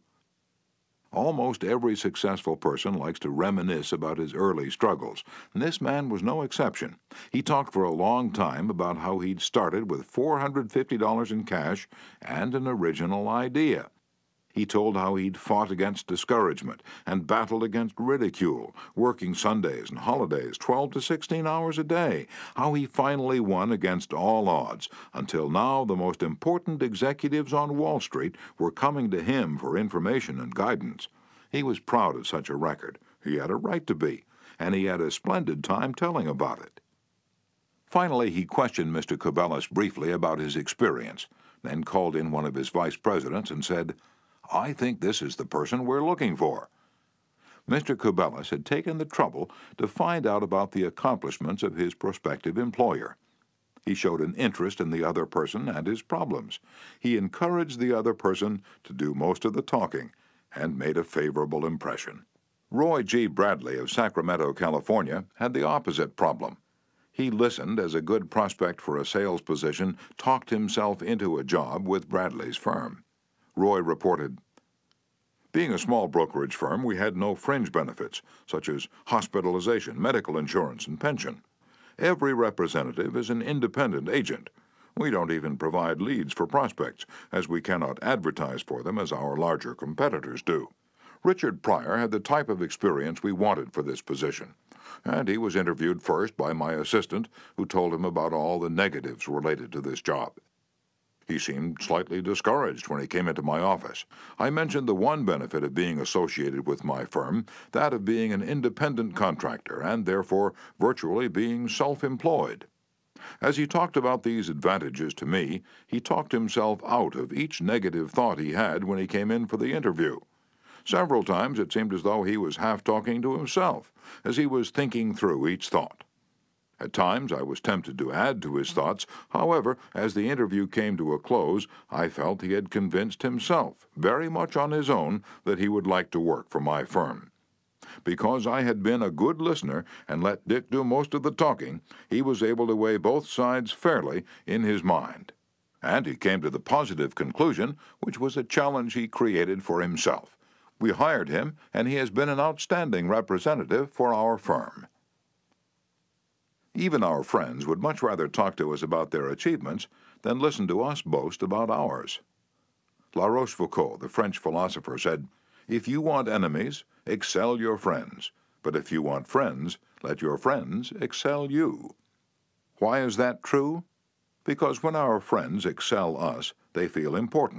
Almost every successful person likes to reminisce about his early struggles, and this man was no exception. He talked for a long time about how he'd started with $450 in cash and an original idea. He told how he'd fought against discouragement and battled against ridicule, working Sundays and holidays 12 to 16 hours a day, how he finally won against all odds, until now the most important executives on Wall Street were coming to him for information and guidance. He was proud of such a record. He had a right to be, and he had a splendid time telling about it. Finally, he questioned Mr. Cubellis briefly about his experience, then called in one of his vice presidents and said, I think this is the person we're looking for. Mr. Cubellis had taken the trouble to find out about the accomplishments of his prospective employer. He showed an interest in the other person and his problems. He encouraged the other person to do most of the talking and made a favorable impression. Roy G. Bradley of Sacramento, California, had the opposite problem. He listened as a good prospect for a sales position talked himself into a job with Bradley's firm. Roy reported, Being a small brokerage firm, we had no fringe benefits, such as hospitalization, medical insurance, and pension. Every representative is an independent agent. We don't even provide leads for prospects, as we cannot advertise for them as our larger competitors do. Richard Pryor had the type of experience we wanted for this position, and he was interviewed first by my assistant, who told him about all the negatives related to this job. He seemed slightly discouraged when he came into my office. I mentioned the one benefit of being associated with my firm, that of being an independent contractor and therefore virtually being self employed. As he talked about these advantages to me, he talked himself out of each negative thought he had when he came in for the interview. Several times it seemed as though he was half talking to himself, as he was thinking through each thought. At times I was tempted to add to his thoughts. However, as the interview came to a close, I felt he had convinced himself, very much on his own, that he would like to work for my firm. Because I had been a good listener and let Dick do most of the talking, he was able to weigh both sides fairly in his mind. And he came to the positive conclusion, which was a challenge he created for himself. We hired him, and he has been an outstanding representative for our firm. Even our friends would much rather talk to us about their achievements than listen to us boast about ours. La Rochefoucauld, the French philosopher, said, If you want enemies, excel your friends, but if you want friends, let your friends excel you. Why is that true? Because when our friends excel us, they feel important.